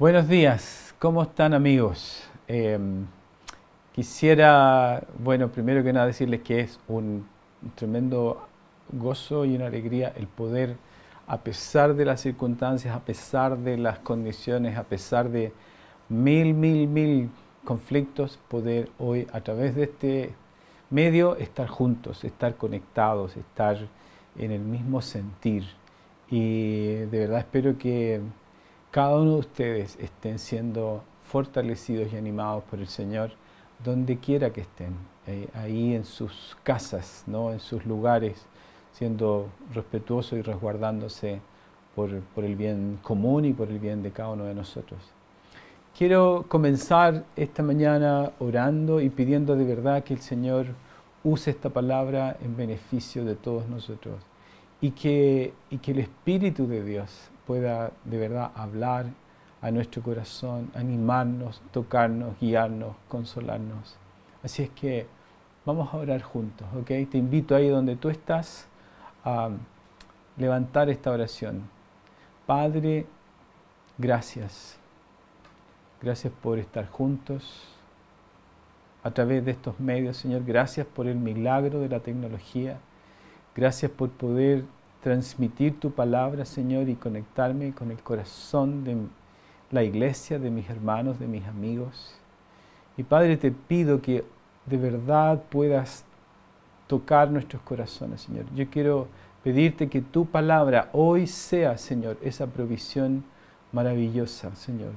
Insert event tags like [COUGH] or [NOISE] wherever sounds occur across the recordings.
Buenos días, ¿cómo están amigos? Em, quisiera, bueno, primero que nada decirles que es un, tremendo gozo y una alegría el poder, a pesar de las circunstancias, a pesar de las condiciones, a pesar de mil, mil, mil conflictos, poder hoy a través de este medio estar juntos, estar conectados, estar en el mismo sentir. Y de verdad espero que cada uno de ustedes estén siendo fortalecidos y animados por el Señor donde quiera que estén, eh, ahí en sus casas, ¿no? en sus lugares, siendo respetuosos y resguardándose por, por el bien común y por el bien de cada uno de nosotros. Quiero comenzar esta mañana orando y pidiendo de verdad que el Señor use esta palabra en beneficio de todos nosotros y que, y que el Espíritu de Dios pueda de verdad hablar a nuestro corazón, animarnos, tocarnos, guiarnos, consolarnos. Así es que vamos a orar juntos, ¿ok? Te invito ahí donde tú estás a levantar esta oración. Padre, gracias. Gracias por estar juntos a través de estos medios, Señor. Gracias por el milagro de la tecnología. Gracias por poder transmitir tu palabra, Señor, y conectarme con el corazón de la iglesia, de mis hermanos, de mis amigos. Y Padre, te pido que de verdad puedas tocar nuestros corazones, Señor. Yo quiero pedirte que tu palabra hoy sea, Señor, esa provisión maravillosa, Señor.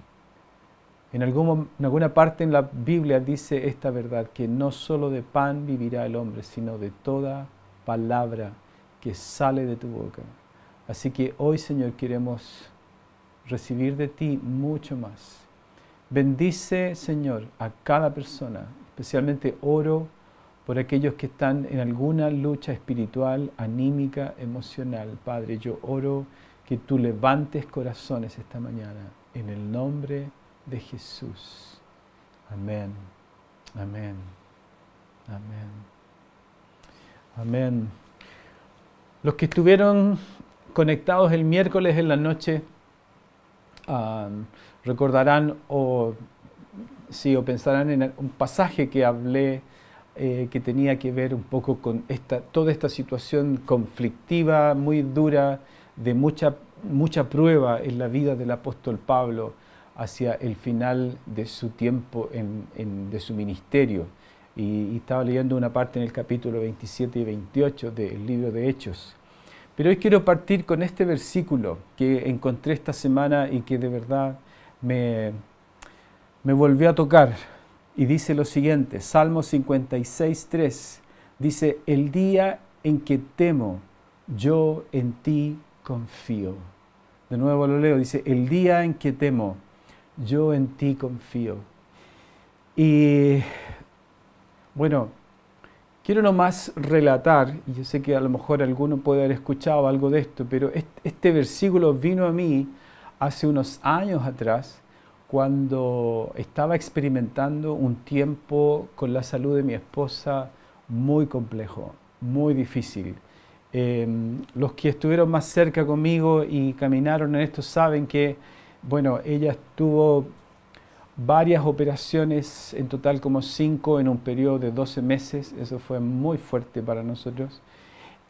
En, en alguna parte en la Biblia dice esta verdad, que no solo de pan vivirá el hombre, sino de toda palabra que sale de tu boca. Así que hoy, Señor, queremos recibir de ti mucho más. Bendice, Señor, a cada persona, especialmente oro por aquellos que están en alguna lucha espiritual, anímica, emocional. Padre, yo oro que tú levantes corazones esta mañana, en el nombre de Jesús. Amén, amén, amén, amén. Los que estuvieron conectados el miércoles en la noche recordarán o, sí, o pensarán en un pasaje que hablé eh, que tenía que ver un poco con esta, toda esta situación conflictiva, muy dura, de mucha, mucha prueba en la vida del apóstol Pablo hacia el final de su tiempo, en, de su ministerio y, estaba leyendo una parte en el capítulo 27 y 28 del libro de Hechos. Pero hoy quiero partir con este versículo que encontré esta semana y que de verdad me, me volvió a tocar. Y dice lo siguiente, Salmo 56, 3, dice, el día en que temo, yo en ti confío. De nuevo lo leo, dice, el día en que temo, yo en ti confío. Y bueno, quiero nomás relatar, y yo sé que a lo mejor alguno puede haber escuchado algo de esto, pero este, versículo vino a mí hace unos años atrás, cuando estaba experimentando un tiempo con la salud de mi esposa muy complejo, muy difícil. Em, los que estuvieron más cerca conmigo y caminaron en esto saben que, bueno, ella estuvo varias operaciones, en total como cinco en un periodo de 12 meses, eso fue muy fuerte para nosotros.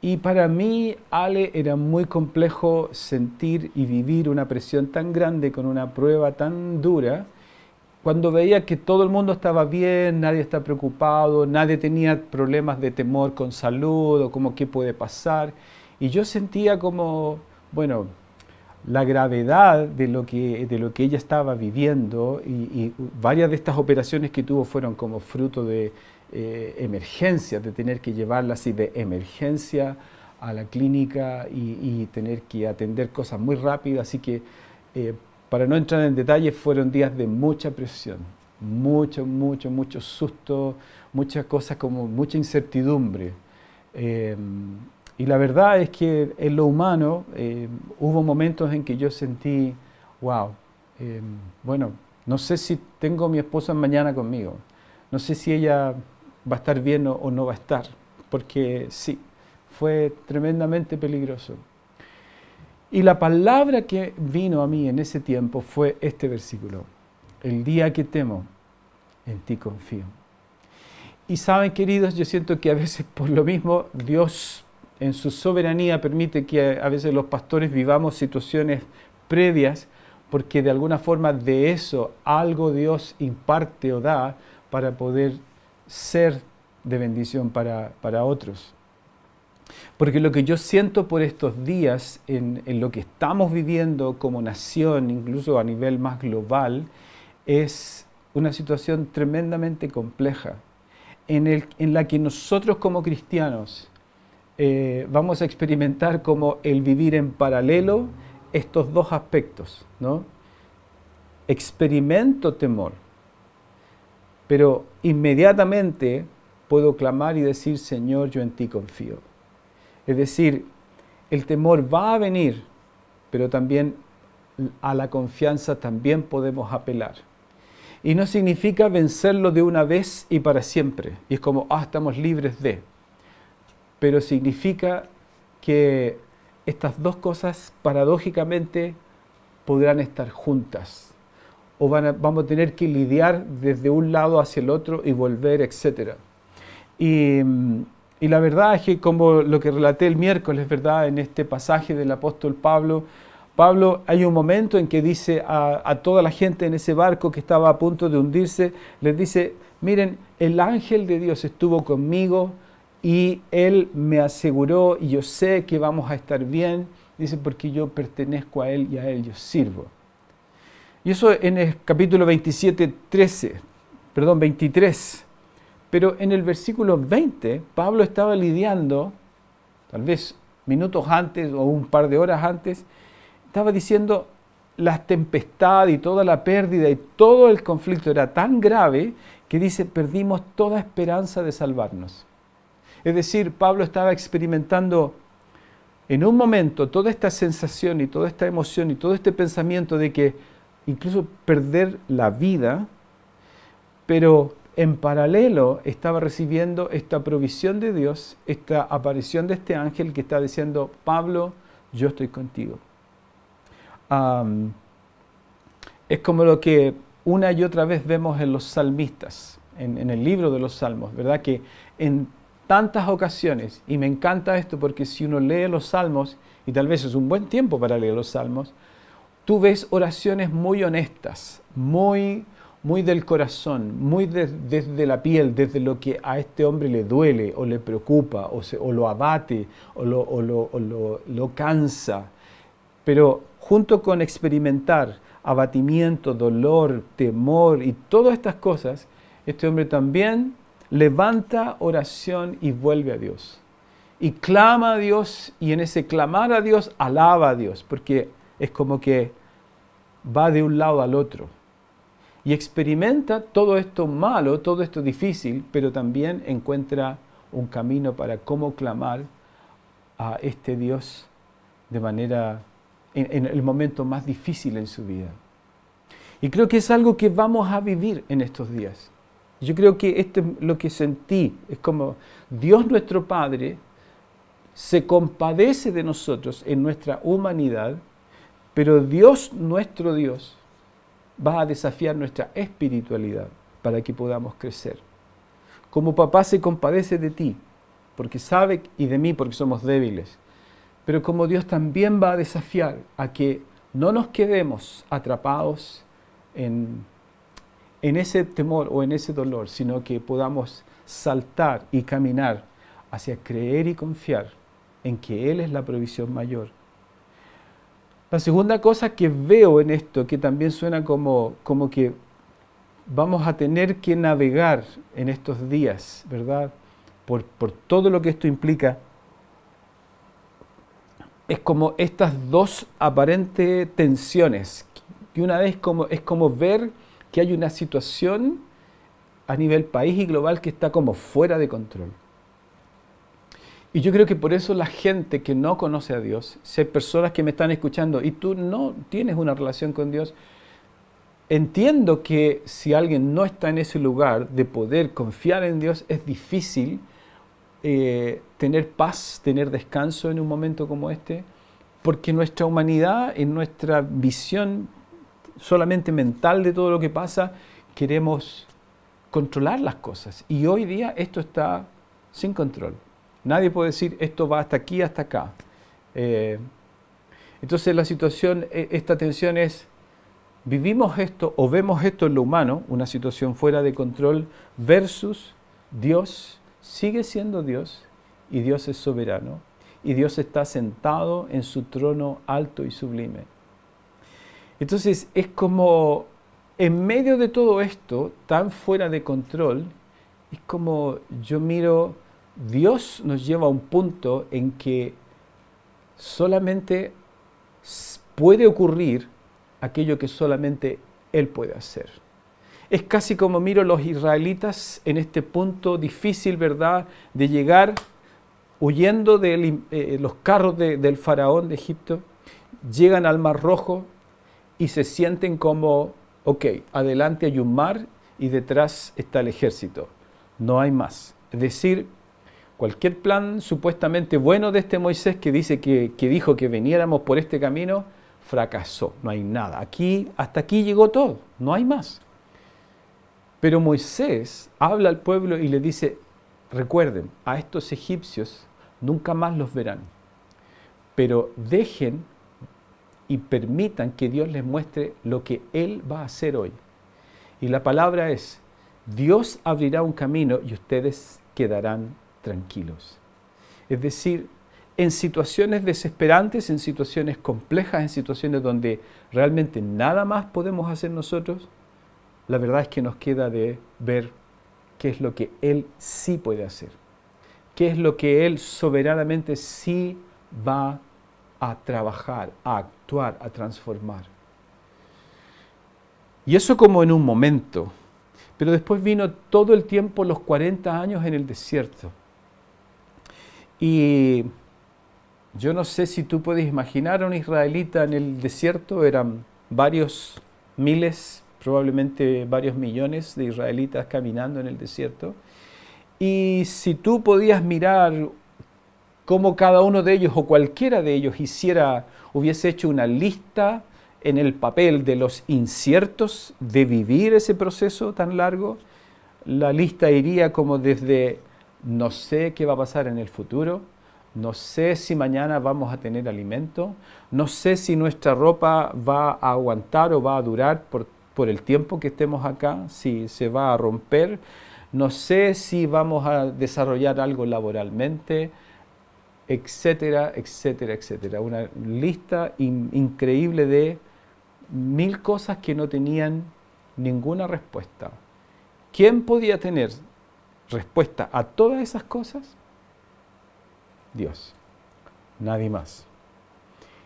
Y para mí, Ale, era muy complejo sentir y vivir una presión tan grande con una prueba tan dura, cuando veía que todo el mundo estaba bien, nadie está preocupado, nadie tenía problemas de temor con salud o como qué puede pasar. Y yo sentía como, bueno, la gravedad de lo que, de lo que ella estaba viviendo y, varias de estas operaciones que tuvo fueron como fruto de eh, emergencia, de tener que llevarla así de emergencia a la clínica y, tener que atender cosas muy rápidas. Así que, eh, para no entrar en detalles, fueron días de mucha presión, mucho, mucho, mucho susto, muchas cosas como mucha incertidumbre. Eh, y la verdad es que en lo humano eh, hubo momentos en que yo sentí, wow, eh, bueno, no sé si tengo a mi esposa mañana conmigo, no sé si ella va a estar bien o, no va a estar, porque sí, fue tremendamente peligroso. Y la palabra que vino a mí en ese tiempo fue este versículo. El día que temo, en ti confío. Y saben, queridos, yo siento que a veces por lo mismo Dios en su soberanía permite que a veces los pastores vivamos situaciones previas porque de alguna forma de eso algo Dios imparte o da para poder ser de bendición para, para otros. Porque lo que yo siento por estos días, en, lo que estamos viviendo como nación, incluso a nivel más global, es una situación tremendamente compleja, en, el, en la que nosotros como cristianos eh, vamos a experimentar como el vivir en paralelo estos dos aspectos. ¿no? Experimento temor, pero inmediatamente puedo clamar y decir, Señor, yo en ti confío. Es decir, el temor va a venir, pero también a la confianza también podemos apelar. Y no significa vencerlo de una vez y para siempre. Y es como, ah, estamos libres de. Pero significa que estas dos cosas paradójicamente podrán estar juntas. O van vamos a tener que lidiar desde un lado hacia el otro y volver, etc. Y, y la verdad es que como lo que relaté el miércoles, ¿verdad? En este pasaje del apóstol Pablo, Pablo hay un momento en que dice a, toda la gente en ese barco que estaba a punto de hundirse, les dice, miren, el ángel de Dios estuvo conmigo y él me aseguró y yo sé que vamos a estar bien, dice, porque yo pertenezco a él y a él yo sirvo. Y eso en el capítulo 27, 13, perdón, 23. Pero en el versículo 20, Pablo estaba lidiando, tal vez minutos antes o un par de horas antes, estaba diciendo, la tempestad y toda la pérdida y todo el conflicto era tan grave que dice, perdimos toda esperanza de salvarnos. Es decir, Pablo estaba experimentando en un momento toda esta sensación y toda esta emoción y todo este pensamiento de que incluso perder la vida, pero en paralelo estaba recibiendo esta provisión de Dios, esta aparición de este ángel que está diciendo, Pablo, yo estoy contigo es como lo que una y otra vez vemos en los salmistas, en, el libro de los salmos, ¿verdad? Que en tantas ocasiones, y me encanta esto porque si uno lee los salmos, y tal vez es un buen tiempo para leer los salmos, tú ves oraciones muy honestas, muy, muy del corazón, muy desde la piel, desde lo que a este hombre le duele o le preocupa o, o lo abate o lo, o lo, lo, lo cansa. Pero junto con experimentar abatimiento, dolor, temor y todas estas cosas, este hombre también levanta oración y vuelve a Dios. Y clama a Dios y en ese clamar a Dios alaba a Dios, porque es como que va de un lado al otro. Y experimenta todo esto malo, todo esto difícil, pero también encuentra un camino para cómo clamar a este Dios de manera en, el momento más difícil en su vida. Y creo que es algo que vamos a vivir en estos días. Yo creo que esto es lo que sentí. Es como Dios nuestro Padre se compadece de nosotros en nuestra humanidad, pero Dios nuestro Dios va a desafiar nuestra espiritualidad para que podamos crecer. Como papá se compadece de ti, porque sabe, y de mí porque somos débiles, pero como Dios también va a desafiar a que no nos quedemos atrapados en, en ese temor o en ese dolor, sino que podamos saltar y caminar hacia creer y confiar en que Él es la provisión mayor. La segunda cosa que veo en esto, que también suena como, como que vamos a tener que navegar en estos días, ¿verdad? Por, por todo lo que esto implica, es como estas dos aparentes tensiones. Y una vez como, es como ver que hay una situación a nivel país y global que está como fuera de control. Y yo creo que por eso la gente que no conoce a Dios, si personas que me están escuchando y tú no tienes una relación con Dios, entiendo que si alguien no está en ese lugar de poder confiar en Dios, es difícil eh, tener paz, tener descanso en un momento como este, porque nuestra humanidad, en nuestra visión solamente mental de todo lo que pasa, queremos controlar las cosas. Y hoy día esto está sin control. Nadie puede decir esto va hasta aquí, hasta acá. Eh, entonces la situación, e, esta tensión es, vivimos esto o vemos esto en lo humano, una situación fuera de control, versus Dios sigue siendo Dios y Dios es soberano y Dios está sentado en su trono alto y sublime. Entonces es como en medio de todo esto, tan fuera de control, es como yo miro, Dios nos lleva a un punto en que solamente puede ocurrir aquello que solamente Él puede hacer. Es casi como miro los israelitas en este punto difícil, ¿verdad?, de llegar huyendo de eh, los carros del faraón de Egipto, llegan al Mar Rojo y se sienten como, ok, adelante hay un mar y detrás está el ejército, no hay más. Es decir, cualquier plan supuestamente bueno de este Moisés que dice que, que dijo que veniéramos por este camino, fracasó, no hay nada. Aquí, hasta aquí llegó todo, no hay más. Pero Moisés habla al pueblo y le dice, recuerden, a estos egipcios nunca más los verán, pero dejen y permitan que Dios les muestre lo que Él va a hacer hoy. Y la palabra es, Dios abrirá un camino y ustedes quedarán tranquilos. Es decir, en situaciones desesperantes, en situaciones complejas, en situaciones donde realmente nada más podemos hacer nosotros, la verdad es que nos queda de ver qué es lo que Él sí puede hacer, qué es lo que Él soberanamente sí va a trabajar, a actuar, a transformar. Y eso como en un momento, pero después vino todo el tiempo, los 40 años en el desierto. Y yo no sé si tú puedes imaginar a un israelita en el desierto, eran varios miles, probablemente varios millones de israelitas caminando en el desierto. Y si tú podías mirar cómo cada uno de ellos o cualquiera de ellos hiciera, hubiese hecho una lista en el papel de los inciertos de vivir ese proceso tan largo, la lista iría como desde no sé qué va a pasar en el futuro, no sé si mañana vamos a tener alimento, no sé si nuestra ropa va a aguantar o va a durar por, el tiempo que estemos acá, si se va a romper, no sé si vamos a desarrollar algo laboralmente, etcétera, etcétera, etcétera. Una lista increíble de mil cosas que no tenían ninguna respuesta. ¿Quién podía tener respuesta a todas esas cosas? Dios, nadie más.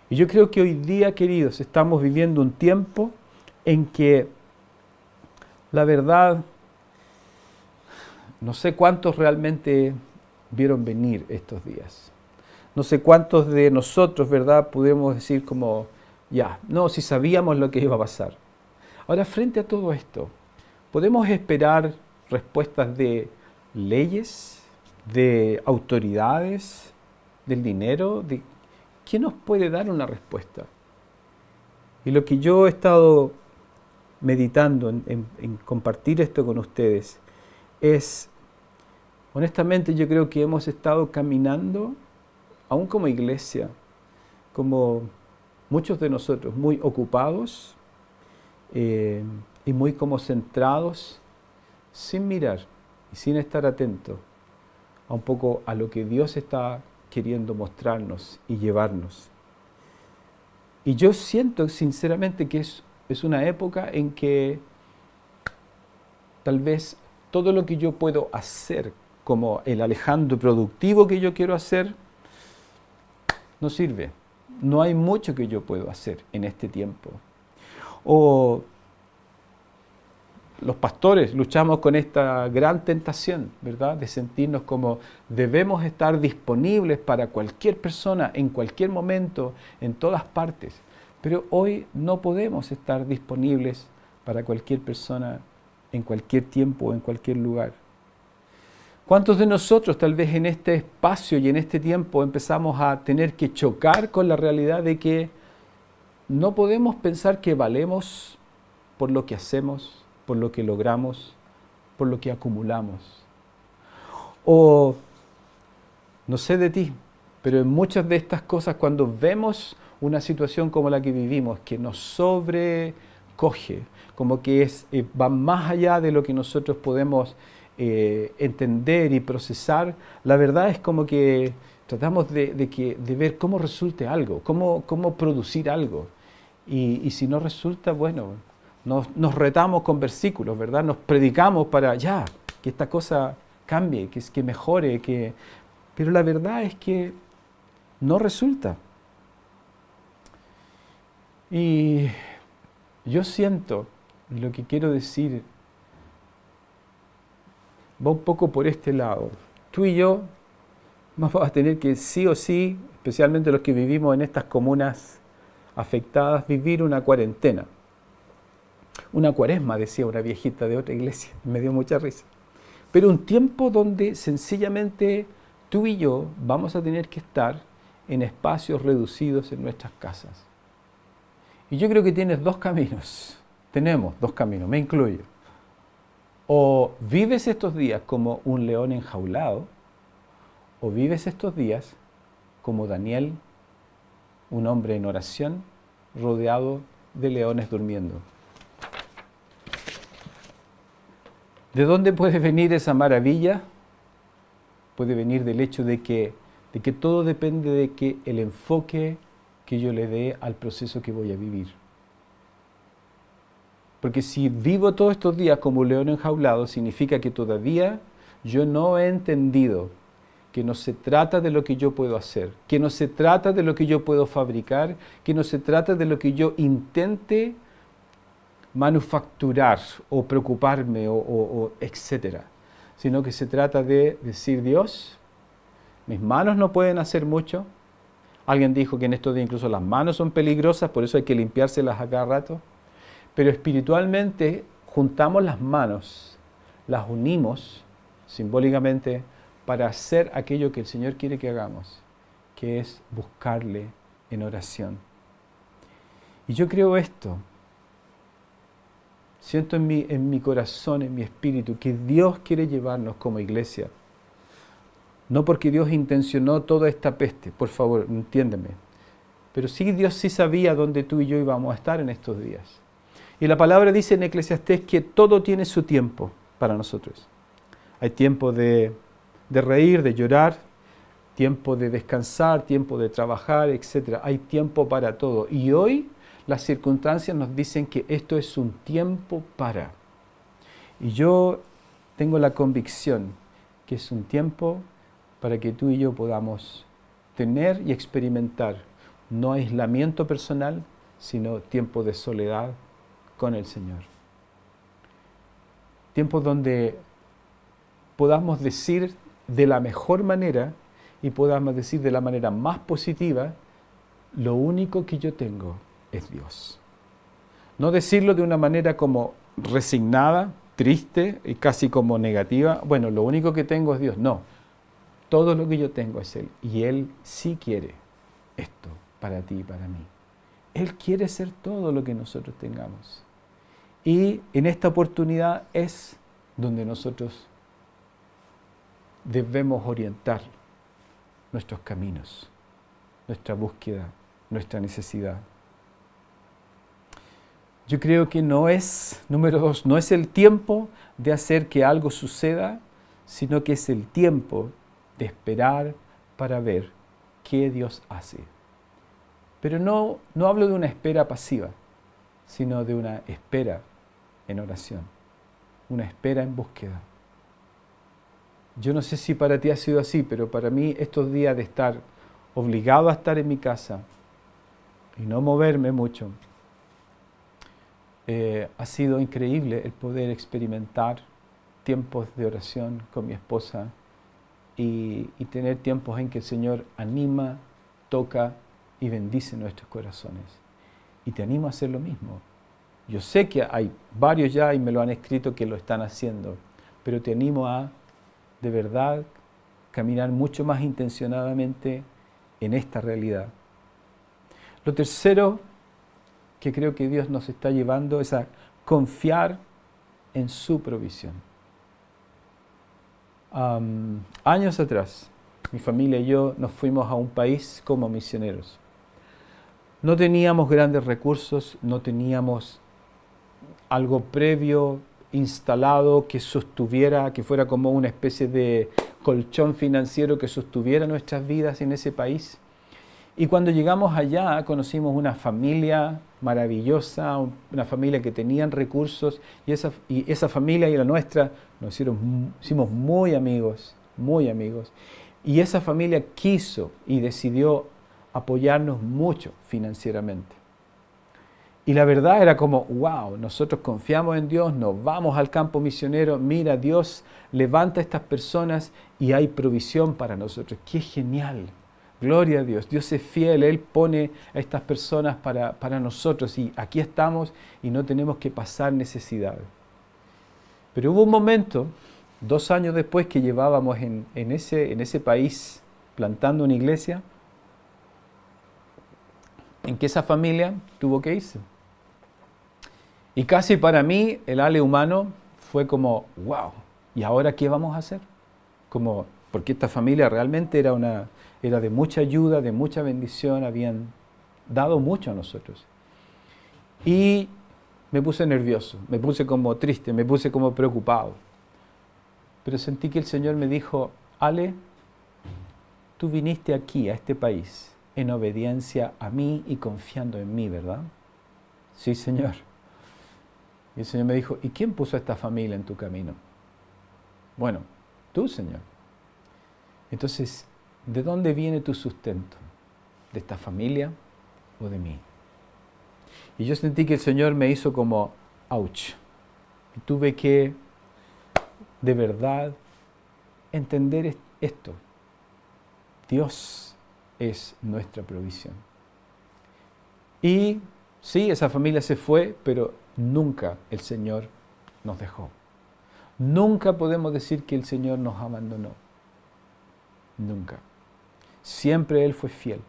Y yo creo que hoy día, queridos, estamos viviendo un tiempo en que la verdad, no sé cuántos realmente vieron venir estos días. No sé cuántos de nosotros, ¿verdad?, pudimos decir como, ya, no, si sabíamos lo que iba a pasar. Ahora, frente a todo esto, ¿podemos esperar respuestas de leyes, de autoridades, del dinero? De, ¿Quién nos puede dar una respuesta? Y lo que yo he estado meditando en, compartir esto con ustedes es, honestamente yo creo que hemos estado caminando, aún como iglesia, como muchos de nosotros, muy ocupados eh, y muy como centrados, sin mirar y sin estar atentos a un poco a lo que Dios está queriendo mostrarnos y llevarnos. Y yo siento sinceramente que es, es una época en que tal vez todo lo que yo puedo hacer como el Alejandro productivo que yo quiero hacer, no sirve. No hay mucho que yo puedo hacer en este tiempo. O los pastores luchamos con esta gran tentación, ¿verdad? De sentirnos como debemos estar disponibles para cualquier persona, en cualquier momento, en todas partes. Pero hoy no podemos estar disponibles para cualquier persona, en cualquier tiempo, en cualquier lugar. ¿Cuántos de nosotros tal vez en este espacio y en este tiempo empezamos a tener que chocar con la realidad de que no podemos pensar que valemos por lo que hacemos, por lo que logramos, por lo que acumulamos? O, no sé de ti, pero en muchas de estas cosas cuando vemos una situación como la que vivimos, que nos sobrecoge, como que es, eh, va más allá de lo que nosotros podemos eh, entender y procesar, la verdad es como que tratamos de, que, de ver cómo resulte algo, cómo, cómo producir algo. Y, si no resulta, bueno, nos, nos, retamos con versículos, ¿verdad? Nos predicamos para ya, que esta cosa cambie, que, que mejore, que... pero la verdad es que no resulta. Y yo siento, lo que quiero decir va un poco por este lado. Tú y yo vamos a tener que sí o sí, especialmente los que vivimos en estas comunas afectadas, vivir una cuarentena. Una cuaresma, decía una viejita de otra iglesia, [LAUGHS] me dio mucha risa. Pero un tiempo donde sencillamente tú y yo vamos a tener que estar en espacios reducidos en nuestras casas. Y yo creo que tienes dos caminos. Tenemos dos caminos, me incluyo. O vives estos días como un león enjaulado, o vives estos días como Daniel, un hombre en oración, rodeado de leones durmiendo. ¿De dónde puede venir esa maravilla? Puede venir del hecho de que, de que todo depende de que el enfoque que yo le dé al proceso que voy a vivir. Porque si vivo todos estos días como león enjaulado, significa que todavía yo no he entendido que no se trata de lo que yo puedo hacer, que no se trata de lo que yo puedo fabricar, que no se trata de lo que yo intente manufacturar o preocuparme o, o etcétera, sino que se trata de decir Dios, mis manos no pueden hacer mucho. Alguien dijo que en estos días incluso las manos son peligrosas, por eso hay que limpiárselas a cada rato. Pero espiritualmente juntamos las manos, las unimos simbólicamente para hacer aquello que el Señor quiere que hagamos, que es buscarle en oración. Y yo creo esto, siento en mi, en mi corazón, en mi espíritu, que Dios quiere llevarnos como iglesia. No porque Dios intencionó toda esta peste, por favor, entiéndeme. Pero sí Dios sí sabía dónde tú y yo íbamos a estar en estos días. Y la palabra dice en Eclesiastés que todo tiene su tiempo para nosotros. Hay tiempo de, reír, de llorar, tiempo de descansar, tiempo de trabajar, etc. Hay tiempo para todo. Y hoy las circunstancias nos dicen que esto es un tiempo para. Y yo tengo la convicción que es un tiempo para que tú y yo podamos tener y experimentar no aislamiento personal, sino tiempo de soledad con el Señor. Tiempos donde podamos decir de la mejor manera y podamos decir de la manera más positiva, lo único que yo tengo es Dios. No decirlo de una manera como resignada, triste y casi como negativa, bueno, lo único que tengo es Dios. No, todo lo que yo tengo es Él. Y Él sí quiere esto para ti y para mí. Él quiere ser todo lo que nosotros tengamos. Y en esta oportunidad es donde nosotros debemos orientar nuestros caminos, nuestra búsqueda, nuestra necesidad. Yo creo que no es, número dos, no es el tiempo de hacer que algo suceda, sino que es el tiempo de esperar para ver qué Dios hace. Pero no, no hablo de una espera pasiva, sino de una espera en oración, una espera en búsqueda. Yo no sé si para ti ha sido así, pero para mí estos días de estar obligado a estar en mi casa y no moverme mucho, eh, ha sido increíble el poder experimentar tiempos de oración con mi esposa y, y tener tiempos en que el Señor anima, toca y bendice nuestros corazones. Y te animo a hacer lo mismo. Yo sé que hay varios ya y me lo han escrito que lo están haciendo, pero te animo a de verdad caminar mucho más intencionadamente en esta realidad. Lo tercero que creo que Dios nos está llevando es a confiar en su provisión. años atrás, mi familia y yo nos fuimos a un país como misioneros. No teníamos grandes recursos, no teníamos algo previo instalado que sostuviera, que fuera como una especie de colchón financiero que sostuviera nuestras vidas en ese país. Y cuando llegamos allá conocimos una familia maravillosa, una familia que tenían recursos y esa, y esa familia y la nuestra nos hicieron, hicimos muy amigos, muy amigos. Y esa familia quiso y decidió apoyarnos mucho financieramente. Y la verdad era como, wow, nosotros confiamos en Dios, nos vamos al campo misionero, mira, Dios levanta a estas personas y hay provisión para nosotros. Qué genial. Gloria a Dios. Dios es fiel, Él pone a estas personas para, para nosotros y aquí estamos y no tenemos que pasar necesidad. Pero hubo un momento, dos años después que llevábamos en, en, ese, en ese país plantando una iglesia, en que esa familia tuvo que irse. Y casi para mí el ale humano fue como, wow, ¿y ahora qué vamos a hacer? Como, porque esta familia realmente era, una, era de mucha ayuda, de mucha bendición, habían dado mucho a nosotros. Y me puse nervioso, me puse como triste, me puse como preocupado. Pero sentí que el Señor me dijo, Ale, tú viniste aquí, a este país, en obediencia a mí y confiando en mí, ¿verdad? Sí, Señor. Y el Señor me dijo, ¿y quién puso a esta familia en tu camino? Bueno, tú, Señor. Entonces, ¿de dónde viene tu sustento? ¿De esta familia o de mí? Y yo sentí que el Señor me hizo como, ouch. Y tuve que, de verdad, entender esto. Dios es nuestra provisión. Y sí, esa familia se fue, pero nunca el Señor nos dejó. Nunca podemos decir que el Señor nos abandonó. Nunca. Siempre Él fue fiel.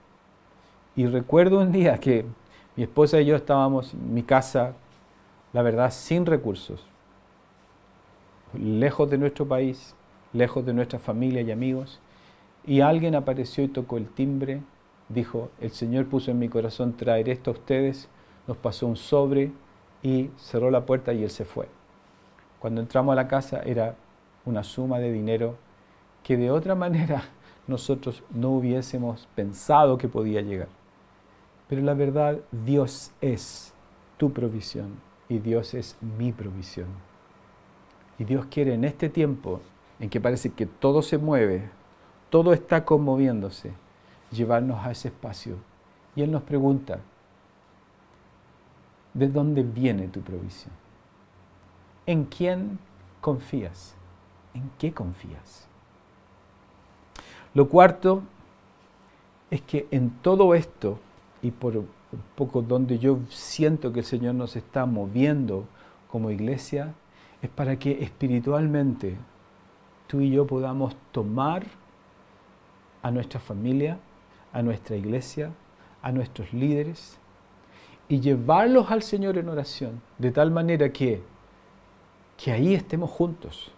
Y recuerdo un día que mi esposa y yo estábamos en mi casa, la verdad, sin recursos, lejos de nuestro país, lejos de nuestra familia y amigos, y alguien apareció y tocó el timbre, dijo, el Señor puso en mi corazón traer esto a ustedes, nos pasó un sobre y cerró la puerta y él se fue. Cuando entramos a la casa era una suma de dinero que de otra [LAUGHS] manera nosotros no hubiésemos pensado que podía llegar. Pero la verdad, Dios es tu provisión y Dios es mi provisión. Y Dios quiere en este tiempo en que parece que todo se mueve, todo está conmoviéndose, llevarnos a ese espacio. Y Él nos pregunta, ¿De dónde viene tu provisión? ¿En quién confías? ¿En qué confías? Lo cuarto es que en todo esto, y por un poco donde yo siento que el Señor nos está moviendo como iglesia, es para que espiritualmente tú y yo podamos tomar a nuestra familia, a nuestra iglesia, a nuestros líderes, y llevarlos al Señor en oración, de tal manera que, que ahí estemos juntos,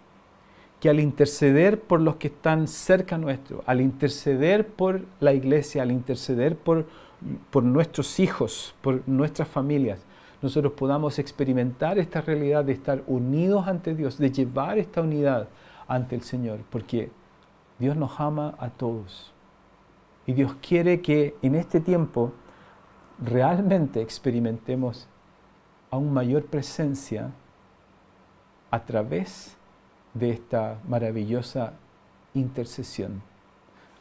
que al interceder por los que están cerca nuestro, al interceder por la iglesia, al interceder por, por nuestros hijos, por nuestras familias, nosotros podamos experimentar esta realidad de estar unidos ante Dios, de llevar esta unidad ante el Señor, porque Dios nos ama a todos. Y Dios quiere que en este tiempo realmente experimentemos aún mayor presencia a través de esta maravillosa intercesión.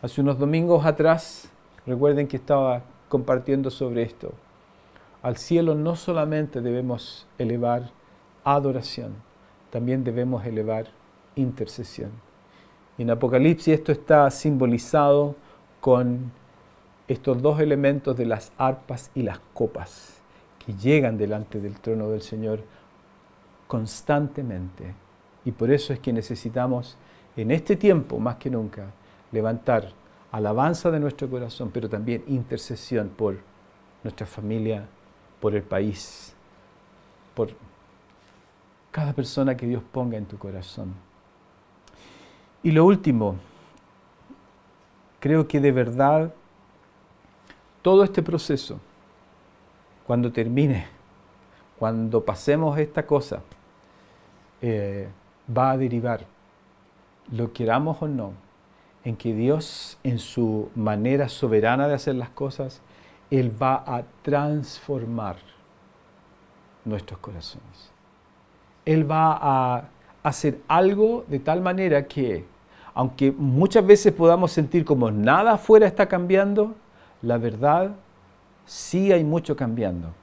Hace unos domingos atrás, recuerden que estaba compartiendo sobre esto. Al cielo no solamente debemos elevar adoración, también debemos elevar intercesión. En Apocalipsis esto está simbolizado con estos dos elementos de las arpas y las copas que llegan delante del trono del Señor constantemente. Y por eso es que necesitamos en este tiempo, más que nunca, levantar alabanza de nuestro corazón, pero también intercesión por nuestra familia, por el país, por cada persona que Dios ponga en tu corazón. Y lo último, creo que de verdad todo este proceso, cuando termine, cuando pasemos esta cosa, eh, va a derivar, lo queramos o no, en que Dios, en su manera soberana de hacer las cosas, Él va a transformar nuestros corazones. Él va a hacer algo de tal manera que, aunque muchas veces podamos sentir como nada afuera está cambiando, la verdad, sí hay mucho cambiando.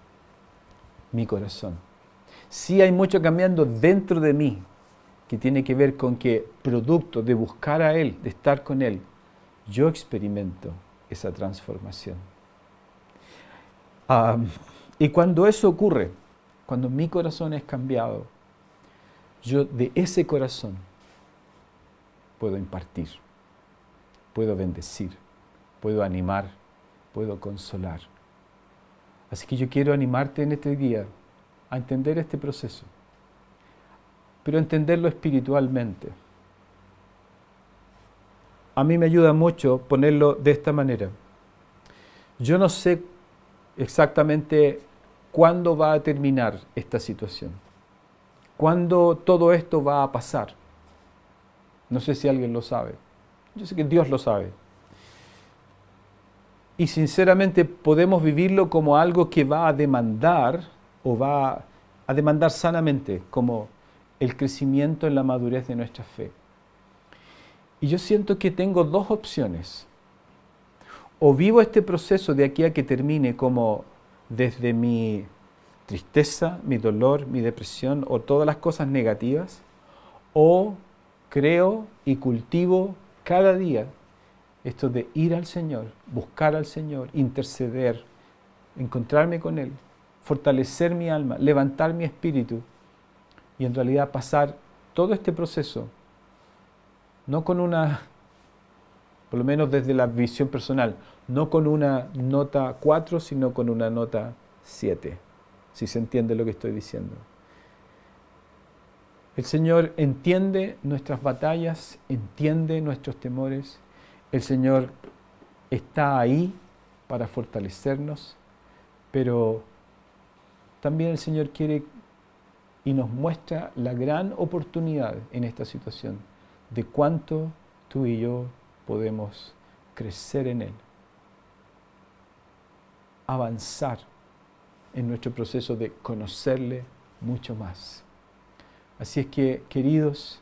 Mi corazón. Sí hay mucho cambiando dentro de mí, que tiene que ver con que, producto de buscar a Él, de estar con Él, yo experimento esa transformación. y cuando eso ocurre, cuando mi corazón es cambiado, yo de ese corazón puedo impartir, puedo bendecir, puedo animar, puedo consolar. Así que yo quiero animarte en este día a entender este proceso, pero entenderlo espiritualmente. A mí me ayuda mucho ponerlo de esta manera. Yo no sé exactamente cuándo va a terminar esta situación, cuándo todo esto va a pasar. No sé si alguien lo sabe. Yo sé que Dios lo sabe y sinceramente podemos vivirlo como algo que va a demandar o va a demandar sanamente como el crecimiento en la madurez de nuestra fe. Y yo siento que tengo dos opciones. O vivo este proceso de aquí a que termine como desde mi tristeza, mi dolor, mi depresión o todas las cosas negativas, o creo y cultivo cada día esto de ir al Señor, buscar al Señor, interceder, encontrarme con Él, fortalecer mi alma, levantar mi espíritu y en realidad pasar todo este proceso, no con una, por lo menos desde la visión personal, no con una nota 4, sino con una nota 7, si se entiende lo que estoy diciendo. El Señor entiende nuestras batallas, entiende nuestros temores el Señor está ahí para fortalecernos, pero también el Señor quiere y nos muestra la gran oportunidad en esta situación de cuánto tú y yo podemos crecer en Él, avanzar en nuestro proceso de conocerle mucho más. Así es que, queridos,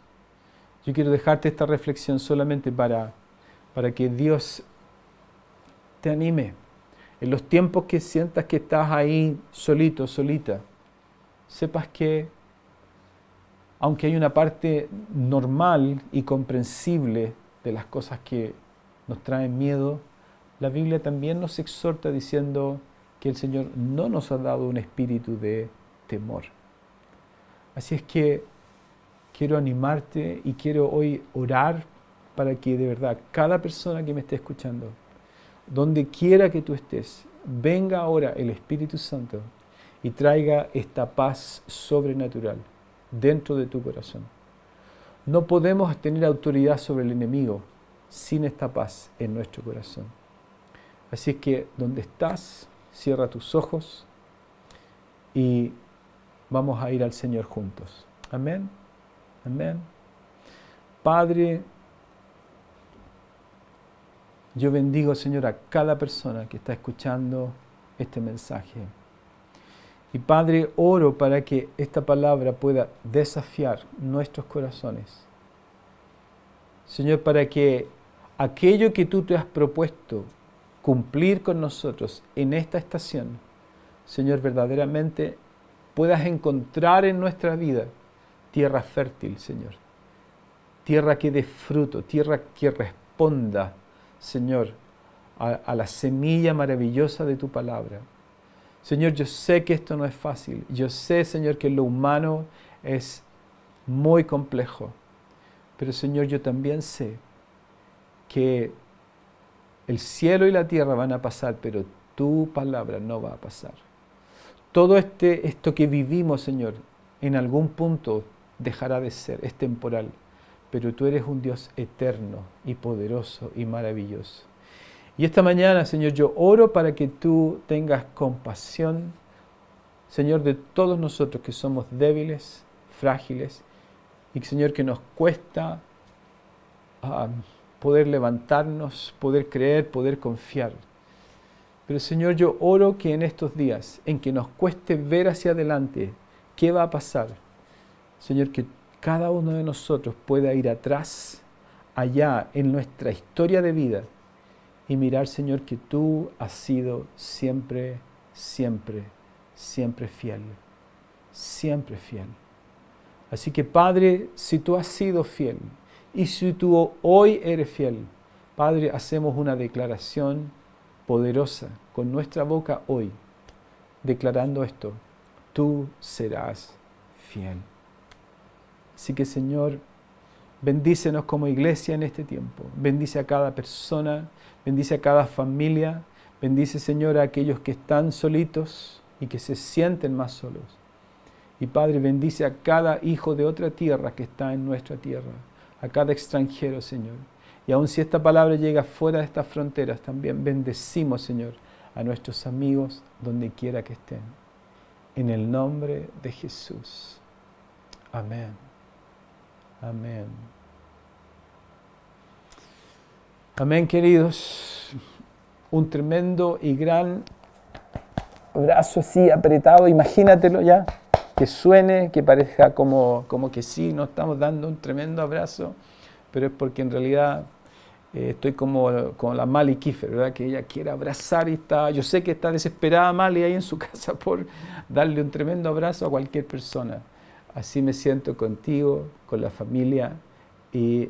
yo quiero dejarte esta reflexión solamente para para que Dios te anime. En los tiempos que sientas que estás ahí solito, solita, sepas que aunque hay una parte normal y comprensible de las cosas que nos traen miedo, la Biblia también nos exhorta diciendo que el Señor no nos ha dado un espíritu de temor. Así es que quiero animarte y quiero hoy orar para que de verdad cada persona que me esté escuchando, donde quiera que tú estés, venga ahora el Espíritu Santo y traiga esta paz sobrenatural dentro de tu corazón. No podemos tener autoridad sobre el enemigo sin esta paz en nuestro corazón. Así es que donde estás, cierra tus ojos y vamos a ir al Señor juntos. Amén. Amén. Padre, yo bendigo, Señor, a cada persona que está escuchando este mensaje. Y Padre, oro para que esta palabra pueda desafiar nuestros corazones. Señor, para que aquello que tú te has propuesto cumplir con nosotros en esta estación, Señor, verdaderamente puedas encontrar en nuestra vida tierra fértil, Señor. Tierra que dé fruto, tierra que responda Señor, a, la semilla maravillosa de tu palabra. Señor, yo sé que esto no es fácil. Yo sé, Señor, que lo humano es muy complejo. Pero Señor, yo también sé que el cielo y la tierra van a pasar, pero tu palabra no va a pasar. Todo este, esto que vivimos, Señor, en algún punto dejará de ser, es temporal, pero tú eres un Dios eterno y poderoso y maravilloso. Y esta mañana, Señor, yo oro para que tú tengas compasión, Señor, de todos nosotros que somos débiles, frágiles, y Señor, que nos cuesta ah, poder levantarnos, poder creer, poder confiar. Pero Señor, yo oro que en estos días, en que nos cueste ver hacia adelante qué va a pasar, Señor, que cada uno de nosotros pueda ir atrás, allá en nuestra historia de vida, y mirar, Señor, que tú has sido siempre, siempre, siempre fiel, siempre fiel. Así que Padre, si tú has sido fiel y si tú hoy eres fiel, Padre, hacemos una declaración poderosa con nuestra boca hoy, declarando esto, tú serás fiel. Así que Señor, bendícenos como iglesia en este tiempo, bendice a cada persona, bendice a cada familia, bendice Señor a aquellos que están solitos y que se sienten más solos. Y Padre, bendice a cada hijo de otra tierra que está en nuestra tierra, a cada extranjero, Señor. Y aun si esta palabra llega fuera de estas fronteras, también bendecimos, Señor, a nuestros amigos donde quiera que estén. En el nombre de Jesús. Amén. Amén. Amén, queridos. Un tremendo y gran abrazo así apretado, imagínatelo ya que suene, que parezca como, como que sí, nos estamos dando un tremendo abrazo, pero es porque en realidad eh, estoy como, como la Mali Kiefer, ¿verdad? Que ella quiere abrazar y está, yo sé que está desesperada Mali ahí en su [LAUGHS] casa por darle un tremendo abrazo a cualquier persona. Así me siento contigo, con la familia y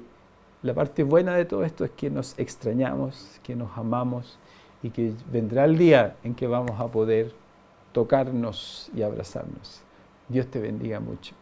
la parte buena de todo esto es que nos extrañamos, que nos amamos y que vendrá el día en que vamos a poder tocarnos y abrazarnos. Dios te bendiga mucho.